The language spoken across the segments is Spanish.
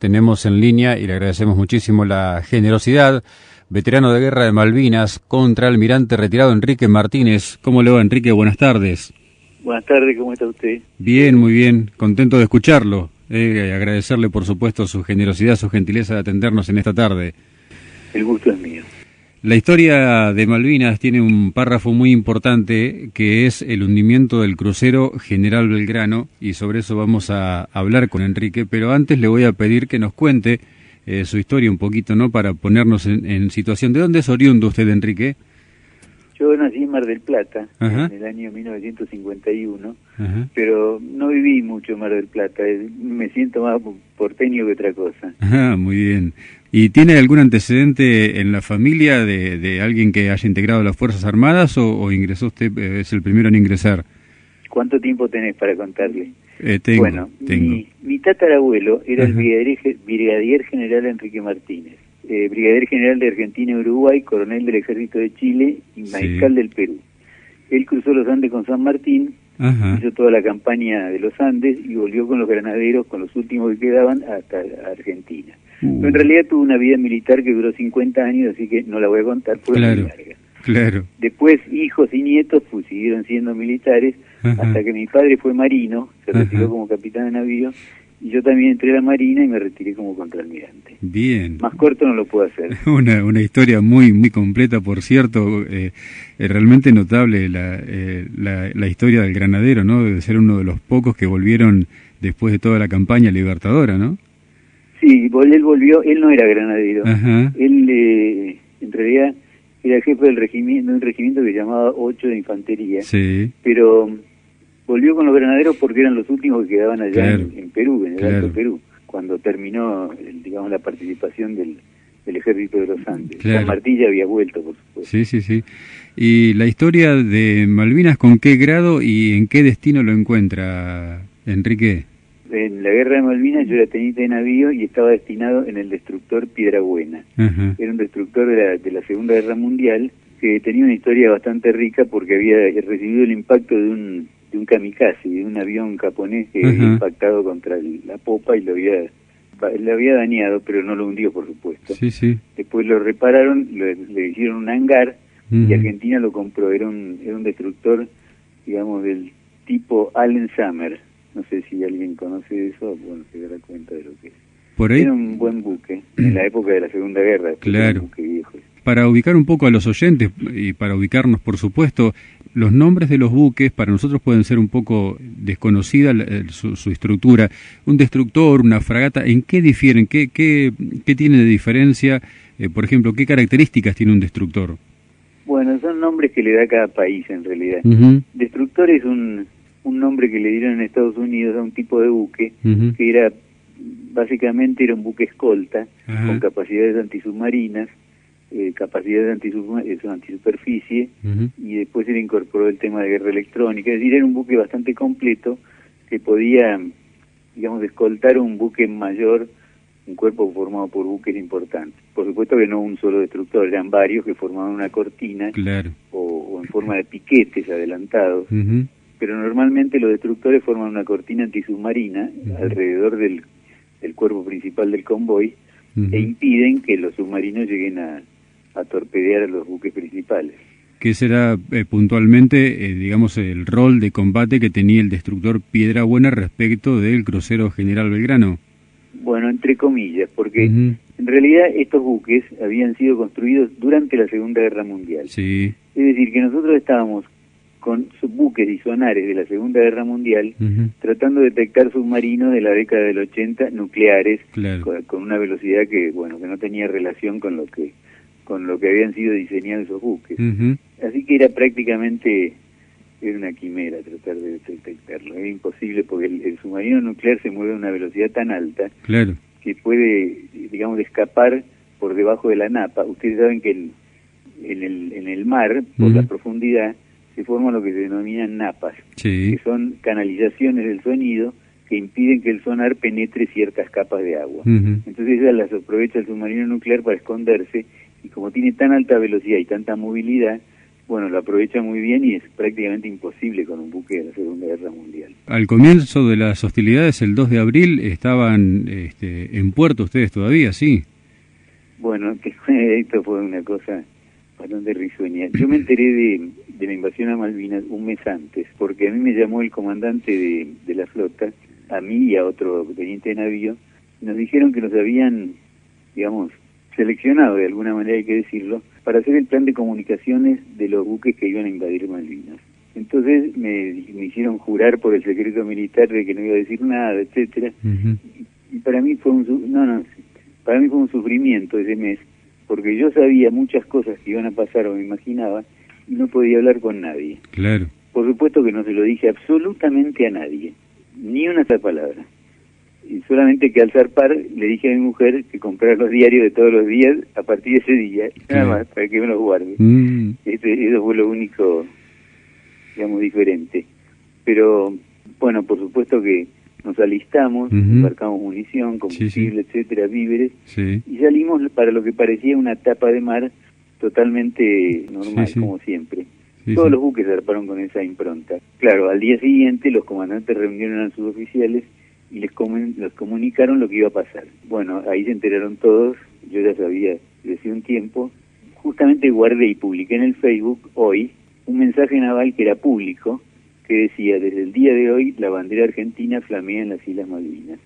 tenemos en línea y le agradecemos muchísimo la generosidad. Veterano de guerra de Malvinas, contra almirante retirado Enrique Martínez. ¿Cómo le va, Enrique? Buenas tardes. Buenas tardes, ¿cómo está usted? Bien, muy bien. Contento de escucharlo. Eh, agradecerle, por supuesto, su generosidad, su gentileza de atendernos en esta tarde. El gusto es mío. La historia de Malvinas tiene un párrafo muy importante que es el hundimiento del crucero General Belgrano y sobre eso vamos a hablar con Enrique, pero antes le voy a pedir que nos cuente eh, su historia un poquito, ¿no? Para ponernos en, situación. ¿De dónde es oriundo usted, Enrique? Yo nací en Mar del Plata en el año 1951, pero no viví mucho en Mar del Plata. Me siento más porteño que otra cosa. Ah, muy bien. ¿Y tiene algún antecedente en la familia de, alguien que haya integrado las Fuerzas Armadas o, ingresó usted, eh, es el primero en ingresar? ¿Cuánto tiempo tenés para contarle? Eh, tengo, bueno, Mi, tatarabuelo era el brigadier, general Enrique Martínez, eh, brigadier general de Argentina y Uruguay, coronel del ejército de Chile y mariscal del Perú. Él cruzó los Andes con San Martín, hizo toda la campaña de los Andes y volvió con los granaderos, con los últimos que quedaban, hasta Argentina en uh. realidad tuvo una vida militar que duró 50 años, así que no la voy a contar, fue claro, muy larga. Claro. Después hijos y nietos pues, siguieron siendo militares hasta que mi padre fue marino, se retiró como capitán de navío y yo también entré a la Marina y me retiré como contraalmirante. Bien. Más corto no lo puedo hacer. Una, una historia muy muy completa, por cierto. Eh, realmente notable la, eh, la, la, historia del granadero, ¿no? De ser uno de los pocos que volvieron después de toda la campaña libertadora, ¿no? Sí, él volvió, él no era granadero, él eh, en realidad era jefe del regimiento, de un regimiento que se llamaba 8 de Infantería, sí. pero volvió con los granaderos porque eran los últimos que quedaban allá en, Perú, en el Alto Perú, cuando terminó, digamos, la participación del, del ejército de los Andes. San Martín ya había vuelto, por supuesto. Sí, sí, sí. ¿Y la historia de Malvinas con qué grado y en qué destino lo encuentra, Enrique? en la guerra de Malvinas yo era teniente de navío y estaba destinado en el destructor Piedra Buena. Era un destructor de la, de la Segunda Guerra Mundial que tenía una historia bastante rica porque había recibido el impacto de un, de un kamikaze, de un avión japonés que había impactado contra la popa y lo había le había dañado, pero no lo hundió, por supuesto. Sí, sí. Después lo repararon, le hicieron un hangar y Argentina lo compró. Era un, era un destructor, digamos, del tipo Allen Summer no sé si alguien conoce eso, bueno, se dará cuenta de lo que es. Por ahí... Era un buen buque en la época de la Segunda Guerra. Claro. Para ubicar un poco a los oyentes y para ubicarnos, por supuesto, los nombres de los buques para nosotros pueden ser un poco desconocida su, estructura. Un destructor, una fragata, ¿en qué difieren? ¿Qué, qué, qué tiene de diferencia? Eh, por ejemplo, ¿qué características tiene un destructor? Bueno, son nombres que le da cada país en realidad. Destructor es un, un nombre que le dieron en Estados Unidos a un tipo de buque que era básicamente era un buque escolta con capacidades antisubmarinas, eh, capacidades antisub antisuperficie y después se le incorporó el tema de guerra electrónica, es decir, era un buque bastante completo que podía, digamos, escoltar un buque mayor, un cuerpo formado por buques importantes. Por supuesto que no un solo destructor, eran varios que formaban una cortina o, en forma de piquetes adelantados. Pero normalmente los destructores forman una cortina antisubmarina alrededor del, cuerpo principal del convoy e impiden que los submarinos lleguen a, torpedear a los buques principales. ¿Qué será eh, puntualmente, eh, digamos, el rol de combate que tenía el destructor Piedra Buena respecto del crucero General Belgrano? Bueno, entre comillas, porque en realidad estos buques habían sido construidos durante la Segunda Guerra Mundial. Sí. Es decir, que nosotros estábamos con buques y sonares de la Segunda Guerra Mundial, tratando de detectar submarinos de la década del 80 nucleares con, una velocidad que bueno que no tenía relación con lo que con lo que habían sido diseñados esos buques. Así que era prácticamente era una quimera tratar de detectarlo. Era imposible porque el, submarino nuclear se mueve a una velocidad tan alta que puede, digamos, escapar por debajo de la napa. Ustedes saben que en, el, en el mar, por la profundidad, se forman lo que se denominan napas, que son canalizaciones del sonido que impiden que el sonar penetre ciertas capas de agua. Entonces esas las aprovecha el submarino nuclear para esconderse y como tiene tan alta velocidad y tanta movilidad, bueno, lo aprovecha muy bien y es prácticamente imposible con un buque de la Segunda Guerra Mundial. Al comienzo de las hostilidades, el 2 de abril, estaban este, en puerto ustedes todavía, ¿sí? Bueno, esto fue una cosa bastante risueña. Yo me enteré de, la invasión a Malvinas un mes antes, porque a mí me llamó el comandante de, de la flota, a mí y a otro teniente de navío, y nos dijeron que nos habían, digamos, seleccionado de alguna manera, hay que decirlo, para hacer el plan de comunicaciones de los buques que iban a invadir Malvinas. Entonces me, hicieron jurar por el secreto militar de que no iba a decir nada, etcétera. y, para mí fue un no, no, para mí fue un sufrimiento ese mes, porque yo sabía muchas cosas que iban a pasar o me imaginaba y no podía hablar con nadie. Claro. Por supuesto que no se lo dije absolutamente a nadie, ni una sola palabra y solamente que al zarpar le dije a mi mujer que comprara los diarios de todos los días a partir de ese día, nada más, para que me los guarde. Mm. Este, eso fue lo único, digamos, diferente. Pero, bueno, por supuesto que nos alistamos, embarcamos munición, combustible, etcétera, víveres, y salimos para lo que parecía una tapa de mar totalmente normal, como siempre. Todos los buques zarparon con esa impronta. Claro, al día siguiente los comandantes reunieron a sus oficiales y les, les comunicaron lo que iba a pasar. Bueno, ahí se enteraron todos, yo ya sabía desde un tiempo. Justamente guardé y publiqué en el Facebook hoy un mensaje naval que era público, que decía, desde el día de hoy la bandera argentina flamea en las Islas Malvinas.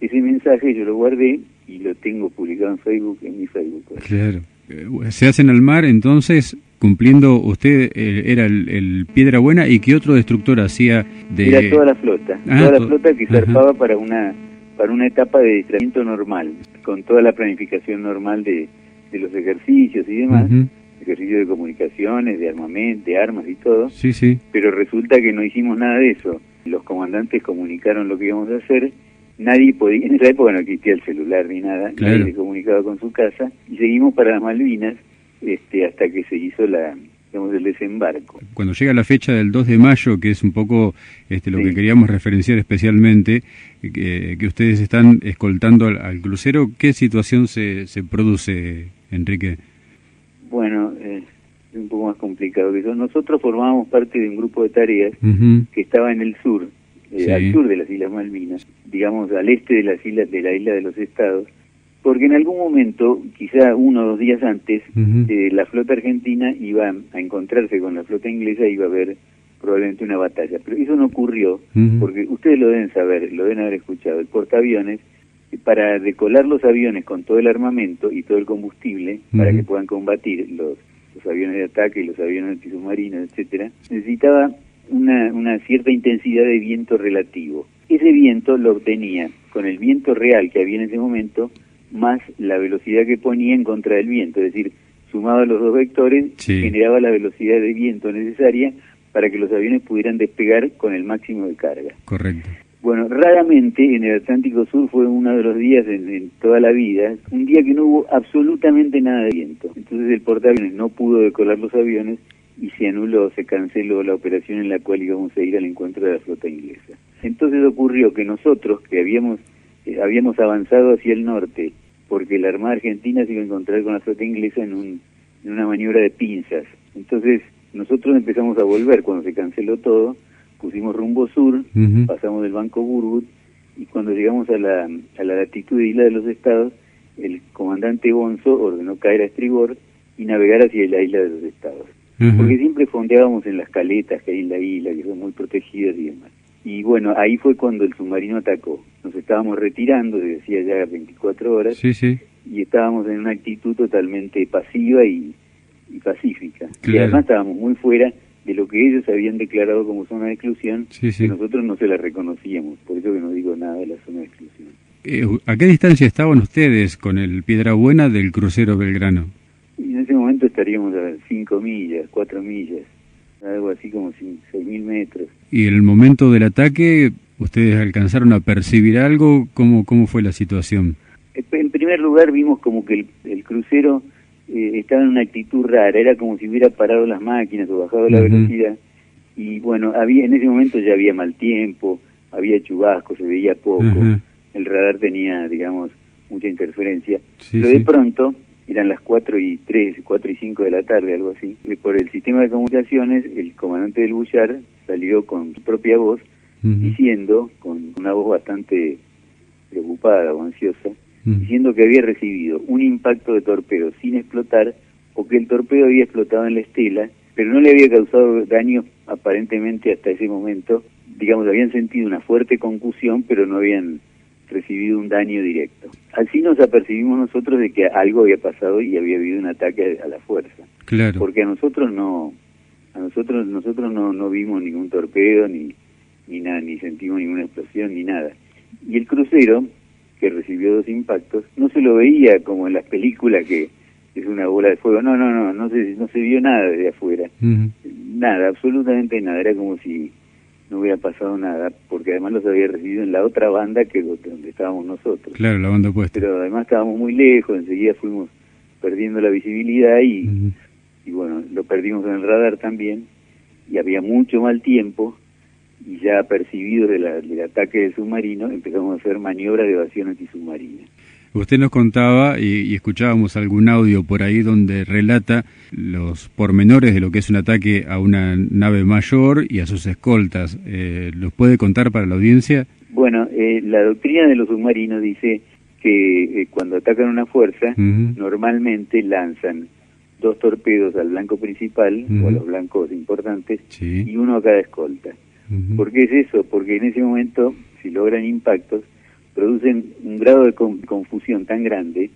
Ese mensaje yo lo guardé y lo tengo publicado en Facebook, en mi Facebook. Claro. Eh, se hacen al mar, entonces cumpliendo usted eh, era el, Piedra Buena y qué otro destructor hacía de era toda la flota ah, toda la flota que zarpaba para una para una etapa de distramiento normal con toda la planificación normal de, de los ejercicios y demás ejercicios de comunicaciones de armamento de armas y todo. Sí sí. Pero resulta que no hicimos nada de eso. Los comandantes comunicaron lo que íbamos a hacer. Nadie podía en esa época no existía el celular ni nada nadie se comunicaba con su casa. Y seguimos para las Malvinas este, hasta que se hizo la digamos, el desembarco. Cuando llega la fecha del 2 de mayo, que es un poco este, lo que queríamos referenciar especialmente, que, ustedes están escoltando al, crucero, ¿qué situación se, se produce, Enrique? Bueno, es un poco más complicado que eso. Nosotros formábamos parte de un grupo de tareas que estaba en el sur, eh, al sur de las Islas Malvinas, digamos al este de las islas de la isla de los Estados, porque en algún momento, quizá uno o dos días antes, eh, la flota argentina iba a encontrarse con la flota inglesa y iba a haber probablemente una batalla. Pero eso no ocurrió, porque ustedes lo deben saber, lo deben haber escuchado, el portaaviones, eh, para decolar los aviones con todo el armamento y todo el combustible, para que puedan combatir los, los aviones de ataque y los aviones antisubmarinos, etcétera, necesitaba una, una cierta intensidad de viento relativo. Ese viento lo obtenía con el viento real que había en ese momento, más la velocidad que ponía en contra del viento, es decir, sumado a los dos vectores, generaba la velocidad de viento necesaria para que los aviones pudieran despegar con el máximo de carga. Correcto. Bueno, raramente en el Atlántico Sur fue uno de los días en, toda la vida, un día que no hubo absolutamente nada de viento. Entonces el portaaviones no pudo decolar los aviones y se anuló, se canceló la operación en la cual íbamos a ir al encuentro de la flota inglesa. Entonces ocurrió que nosotros, que habíamos eh, habíamos avanzado hacia el norte, porque la Armada Argentina se iba a encontrar con la flota inglesa en, un, en una maniobra de pinzas. Entonces nosotros empezamos a volver cuando se canceló todo, pusimos rumbo sur, pasamos del Banco Burwood y cuando llegamos a la, a la latitud de Isla de los Estados, el comandante Bonzo ordenó caer a estribor y navegar hacia la Isla de los Estados. Porque siempre fondeábamos en las caletas que hay en la isla, que son muy protegidas y demás. Y bueno, ahí fue cuando el submarino atacó. Nos estábamos retirando, decía ya 24 horas, sí, sí. y estábamos en una actitud totalmente pasiva y, pacífica. Y además estábamos muy fuera de lo que ellos habían declarado como zona de exclusión, que nosotros no se la reconocíamos, por eso que no digo nada de la zona de exclusión. Eh, ¿A qué distancia estaban ustedes con el Piedra Buena del crucero Belgrano? en ese momento estaríamos a 5 millas, 4 millas algo así como 6.000 metros. ¿Y el momento del ataque, ustedes alcanzaron a percibir algo? ¿Cómo, cómo fue la situación? En primer lugar vimos como que el, crucero eh, estaba en una actitud rara, era como si hubiera parado las máquinas o bajado la velocidad. Y bueno, había en ese momento ya había mal tiempo, había chubasco, se veía poco, el radar tenía, digamos, mucha interferencia. Pero de pronto eran las 4 y 3, 4 y 5 de la tarde, algo así. Y por el sistema de comunicaciones, el comandante del Bullar salió con su propia voz, diciendo, con una voz bastante preocupada o ansiosa, diciendo que había recibido un impacto de torpedo sin explotar o que el torpedo había explotado en la estela, pero no le había causado daño aparentemente hasta ese momento. Digamos, habían sentido una fuerte concusión, pero no habían recibido un daño directo. Así nos apercibimos nosotros de que algo había pasado y había habido un ataque a la fuerza. Claro. Porque a nosotros no, a nosotros nosotros no, no vimos ningún torpedo ni ni nada, ni sentimos ninguna explosión ni nada. Y el crucero que recibió dos impactos no se lo veía como en las películas que es una bola de fuego. No, no, no, no se no se vio nada desde afuera. Nada, absolutamente nada. Era como si no hubiera pasado nada, porque además los había recibido en la otra banda que donde estábamos nosotros. Claro, la banda opuesta. Pero además estábamos muy lejos, enseguida fuimos perdiendo la visibilidad y, y bueno, lo perdimos en el radar también, y había mucho mal tiempo, y ya percibido del ataque del submarino, empezamos a hacer maniobras de evasión antisubmarina. Usted nos contaba y, escuchábamos algún audio por ahí donde relata los pormenores de lo que es un ataque a una nave mayor y a sus escoltas. Eh, ¿Los puede contar para la audiencia? Bueno, eh, la doctrina de los submarinos dice que eh, cuando atacan una fuerza, normalmente lanzan dos torpedos al blanco principal o a los blancos importantes y uno a cada escolta. ¿Por qué es eso? Porque en ese momento, si logran impactos, producen un grado de confusión tan grande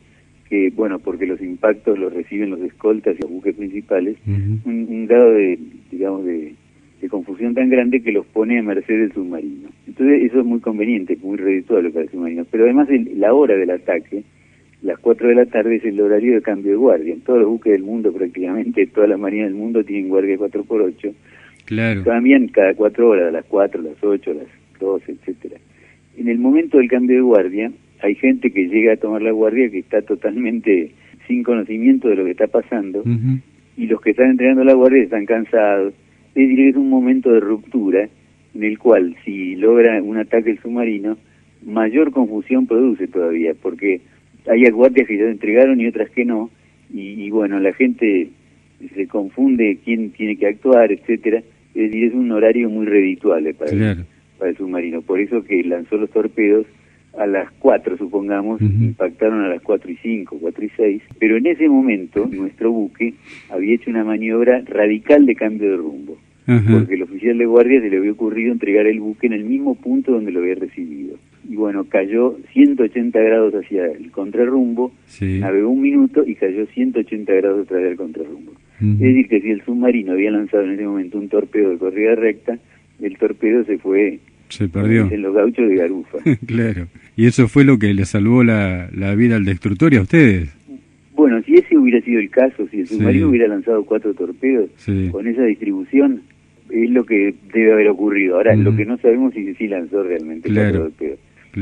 que, bueno, porque los impactos los reciben los escoltas y los buques principales, un, grado de, digamos, de, confusión tan grande que los pone a merced del submarino. Entonces eso es muy conveniente, muy redituable para el submarino. Pero además la hora del ataque, las 4 de la tarde, es el horario de cambio de guardia. En todos los buques del mundo prácticamente, todas las marinas del mundo tienen guardia 4 por 8 Claro. Cambian cada 4 horas, a las 4, a las 8, a las 12, etcétera en el momento del cambio de guardia, hay gente que llega a tomar la guardia que está totalmente sin conocimiento de lo que está pasando, y los que están entregando la guardia están cansados. Es decir, es un momento de ruptura en el cual, si logra un ataque el submarino, mayor confusión produce todavía, porque hay guardias que ya entregaron y otras que no, y, bueno, la gente se confunde quién tiene que actuar, etcétera. Es decir, es un horario muy redituable para claro para el submarino. Por eso que lanzó los torpedos a las 4, supongamos, impactaron a las 4 y 5, 4 y 6, pero en ese momento nuestro buque había hecho una maniobra radical de cambio de rumbo, porque el oficial de guardia se le había ocurrido entregar el buque en el mismo punto donde lo había recibido. Y bueno, cayó 180 grados hacia el contrarrumbo, navegó un minuto y cayó 180 grados atrás del contrarrumbo. Es decir, que si el submarino había lanzado en ese momento un torpedo de corrida recta, el torpedo se fue se perdió. En los gauchos de Garufa. claro. ¿Y eso fue lo que le salvó la, la vida al destructor y a ustedes? Bueno, si ese hubiera sido el caso, si el submarino hubiera lanzado cuatro torpedos con esa distribución, es lo que debe haber ocurrido. Ahora, lo que no sabemos es si sí lanzó realmente cuatro torpedos.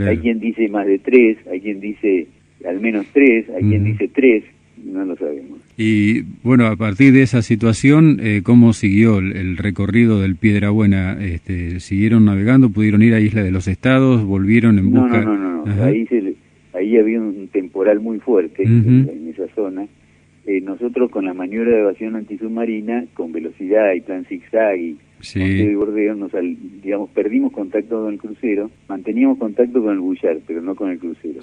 Hay quien dice más de tres, hay quien dice al menos tres, hay quien dice tres, no lo sabemos. Y bueno, a partir de esa situación, eh, ¿cómo siguió el, recorrido del Piedra Buena? Este, ¿Siguieron navegando? ¿Pudieron ir a Isla de los Estados? ¿Volvieron en busca? No, no, no, Ahí, ahí había un temporal muy fuerte en, esa zona. Eh, nosotros con la maniobra de evasión antisubmarina, con velocidad y plan zigzag y sí. bordeo, nos, digamos, perdimos contacto con el crucero, manteníamos contacto con el Bullar, pero no con el crucero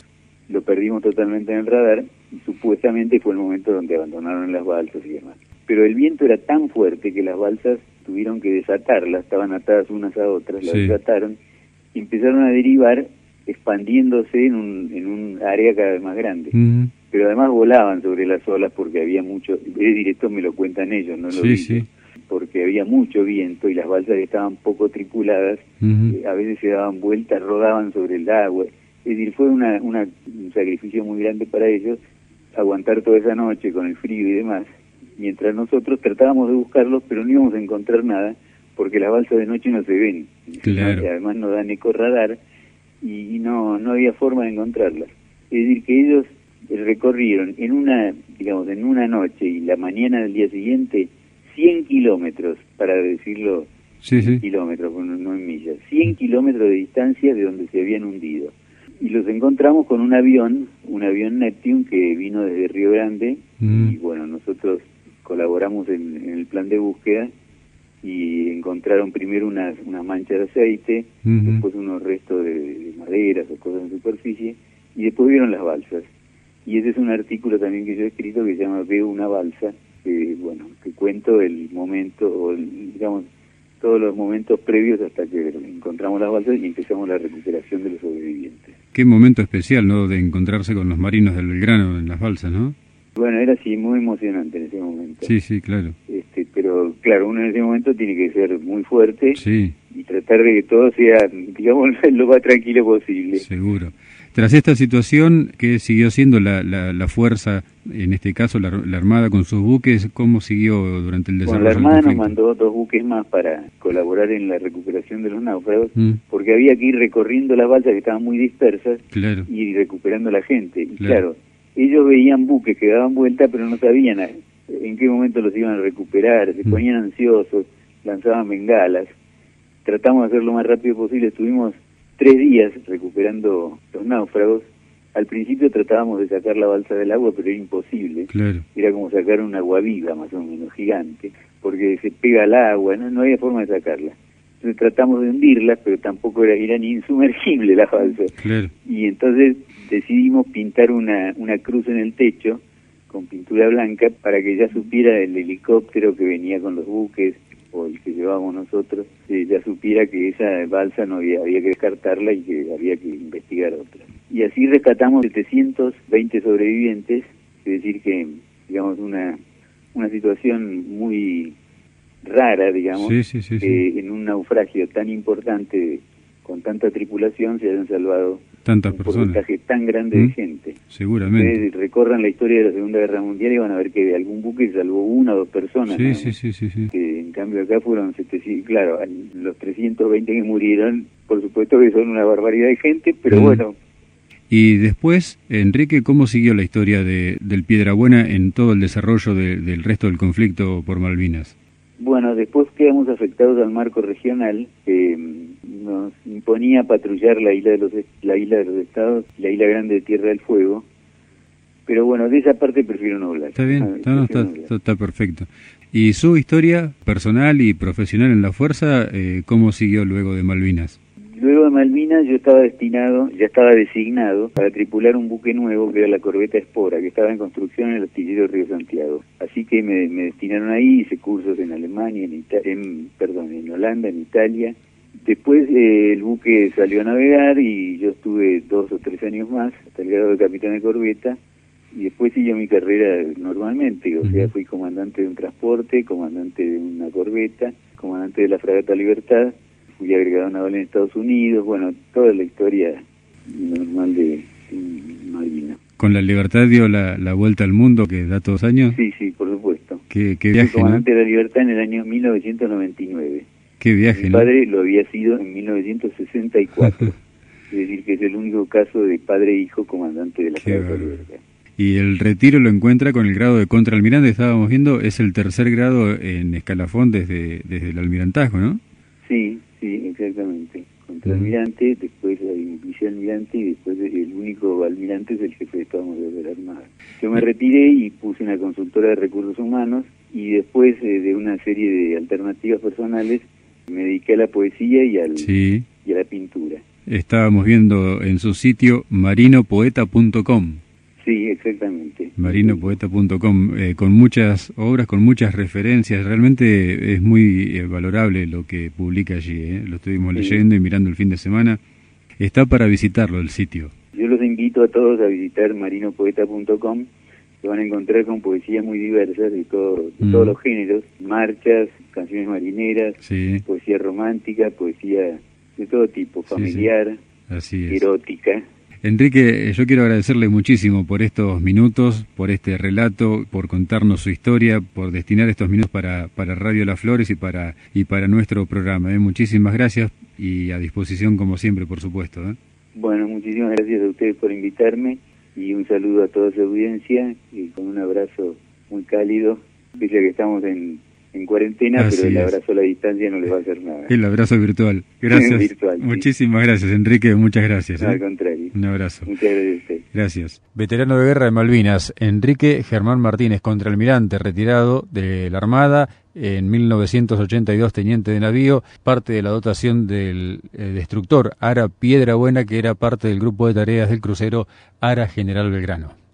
lo perdimos totalmente en el radar y supuestamente fue el momento donde abandonaron las balsas y demás. Pero el viento era tan fuerte que las balsas tuvieron que desatarlas, estaban atadas unas a otras, las desataron y empezaron a derivar expandiéndose en un, en un área cada vez más grande. Pero además volaban sobre las olas porque había mucho, es decir, esto me lo cuentan ellos, no lo sí, porque había mucho viento y las balsas estaban poco tripuladas, eh, a veces se daban vueltas, rodaban sobre el agua es decir, fue una, un sacrificio muy grande para ellos aguantar toda esa noche con el frío y demás, mientras nosotros tratábamos de buscarlos, pero no íbamos a encontrar nada, porque las balsas de noche no se ven, y además no dan eco radar, y no, no había forma de encontrarlas. Es decir, que ellos recorrieron en una, digamos, en una noche y la mañana del día siguiente 100 kilómetros, para decirlo kilómetros, no, no en millas, 100 kilómetros de distancia de donde se habían hundido y los encontramos con un avión, un avión Neptune que vino desde Río Grande mm. y bueno, nosotros colaboramos en, el plan de búsqueda y encontraron primero unas, unas manchas de aceite, después unos restos de, maderas o cosas en superficie y después vieron las balsas. Y ese es un artículo también que yo he escrito que se llama Veo una balsa, que bueno, que cuento el momento, o digamos, todos los momentos previos hasta que encontramos las balsas y empezamos la recuperación de los sobrevivientes. Qué momento especial, ¿no?, de encontrarse con los marinos del Belgrano en las balsas, ¿no? Bueno, era así muy emocionante en ese momento. Sí, sí, claro. Este, pero claro, uno en ese momento tiene que ser muy fuerte y tratar de que todo sea, digamos, lo más tranquilo posible. Seguro. Tras esta situación, ¿qué siguió siendo la, la, fuerza, en este caso la, Armada con sus buques? ¿Cómo siguió durante el desarrollo? Bueno, la Armada nos mandó dos buques más para colaborar en la recuperación de los náufragos, mm. porque había que ir recorriendo las balsas que estaban muy dispersas y recuperando a la gente. Y claro. ellos veían buques que daban vuelta, pero no sabían en qué momento los iban a recuperar, se mm. ponían ansiosos, lanzaban bengalas. Tratamos de hacer lo más rápido posible, estuvimos tres días recuperando los náufragos. Al principio tratábamos de sacar la balsa del agua, pero era imposible. Era como sacar una agua viva, más o menos, gigante, porque se pega al agua, no, no había forma de sacarla. Entonces tratamos de hundirla, pero tampoco era, era ni insumergible la balsa. Y entonces decidimos pintar una, una cruz en el techo con pintura blanca para que ya supiera el helicóptero que venía con los buques o el que llevábamos nosotros, eh, ya supiera que esa balsa no había, había que descartarla y que había que investigar otra. Y así rescatamos 720 sobrevivientes, es decir que, digamos, una, una situación muy rara, digamos, que en un naufragio tan importante, con tanta tripulación, se hayan salvado tantas un personas. porcentaje tan grande de ¿Mm? gente. Seguramente. Ustedes recorran la historia de la Segunda Guerra Mundial y van a ver que de algún buque salvó una o dos personas. Sí, sí, sí, sí, sí. Que en cambio acá fueron 700, claro, los 320 que murieron, por supuesto que son una barbaridad de gente, pero ¿Mm? bueno. Y después, Enrique, ¿cómo siguió la historia de, del Piedrabuena en todo el desarrollo del resto del conflicto por Malvinas? Bueno, después quedamos afectados al marco regional mm, nos imponía patrullar la isla de los la isla de los Estados, la isla grande de Tierra del Fuego. Pero bueno, de esa parte prefiero no hablar. Está bien, ah, está, perfecto. ¿Y su historia personal y profesional en la fuerza, eh, cómo siguió luego de Malvinas? Luego de Malvinas yo estaba destinado, ya estaba designado para tripular un buque nuevo que era la corbeta Espora, que estaba en construcción en el astillero Río Santiago. Así que me, destinaron ahí, hice cursos en Alemania, en, en, perdón, en Holanda, en Italia. Después eh, el buque salió a navegar y yo estuve dos o tres años más, hasta el grado de capitán de corbeta, y después siguió mi carrera normalmente, o sea, fui comandante de un transporte, comandante de una corbeta, comandante de la fragata Libertad, fui agregado naval en Estados Unidos, bueno, toda la historia normal de, Malvinas. ¿Con la libertad dio la, la, vuelta al mundo que da todos años? Sí, sí, por supuesto. ¿Qué, qué viaje, comandante de la libertad en el año 1999. ¿Qué viaje, Mi padre lo había sido en 1964. es decir, que es el único caso de padre e comandante de la libertad. Y el retiro lo encuentra con el grado de contraalmirante, estábamos viendo, es el tercer grado en escalafón desde, desde el almirantazgo, ¿no? Sí, Sí, exactamente. Contraalmirante, después hay vicealmirante y después el único almirante es el jefe de Estado Mayor de la Armada. Yo me retiré y puse una consultora de recursos humanos y después eh, de una serie de alternativas personales me dediqué a la poesía y, al, y a la pintura. Estábamos viendo en su sitio marinopoeta.com. Sí, exactamente. Marinopoeta.com, eh, con muchas obras, con muchas referencias. Realmente es muy eh, valorable lo que publica allí. Eh. Lo estuvimos leyendo y mirando el fin de semana. Está para visitarlo el sitio. Yo los invito a todos a visitar marinopoeta.com. Se van a encontrar con poesías muy diversas de, todo, de todos mm. los géneros. Marchas, canciones marineras, poesía romántica, poesía de todo tipo, familiar, erótica. Enrique, yo quiero agradecerle muchísimo por estos minutos, por este relato, por contarnos su historia, por destinar estos minutos para, para Radio Las Flores y para, y para nuestro programa. ¿eh? Muchísimas gracias y a disposición como siempre, por supuesto. ¿eh? Bueno, muchísimas gracias a ustedes por invitarme y un saludo a toda su audiencia y con un abrazo muy cálido, pese que estamos en, en cuarentena, pero el abrazo a la distancia no les va a hacer nada. El abrazo virtual. Gracias. Muchísimas gracias, Enrique. Muchas gracias. al ¿eh? contrario. Un abrazo. Muchas gracias. Gracias. Veterano de guerra de Malvinas, Enrique Germán Martínez, contraalmirante retirado de la Armada, en 1982 teniente de navío, parte de la dotación del eh, destructor Ara Piedra Buena, que era parte del grupo de tareas del crucero Ara General Belgrano.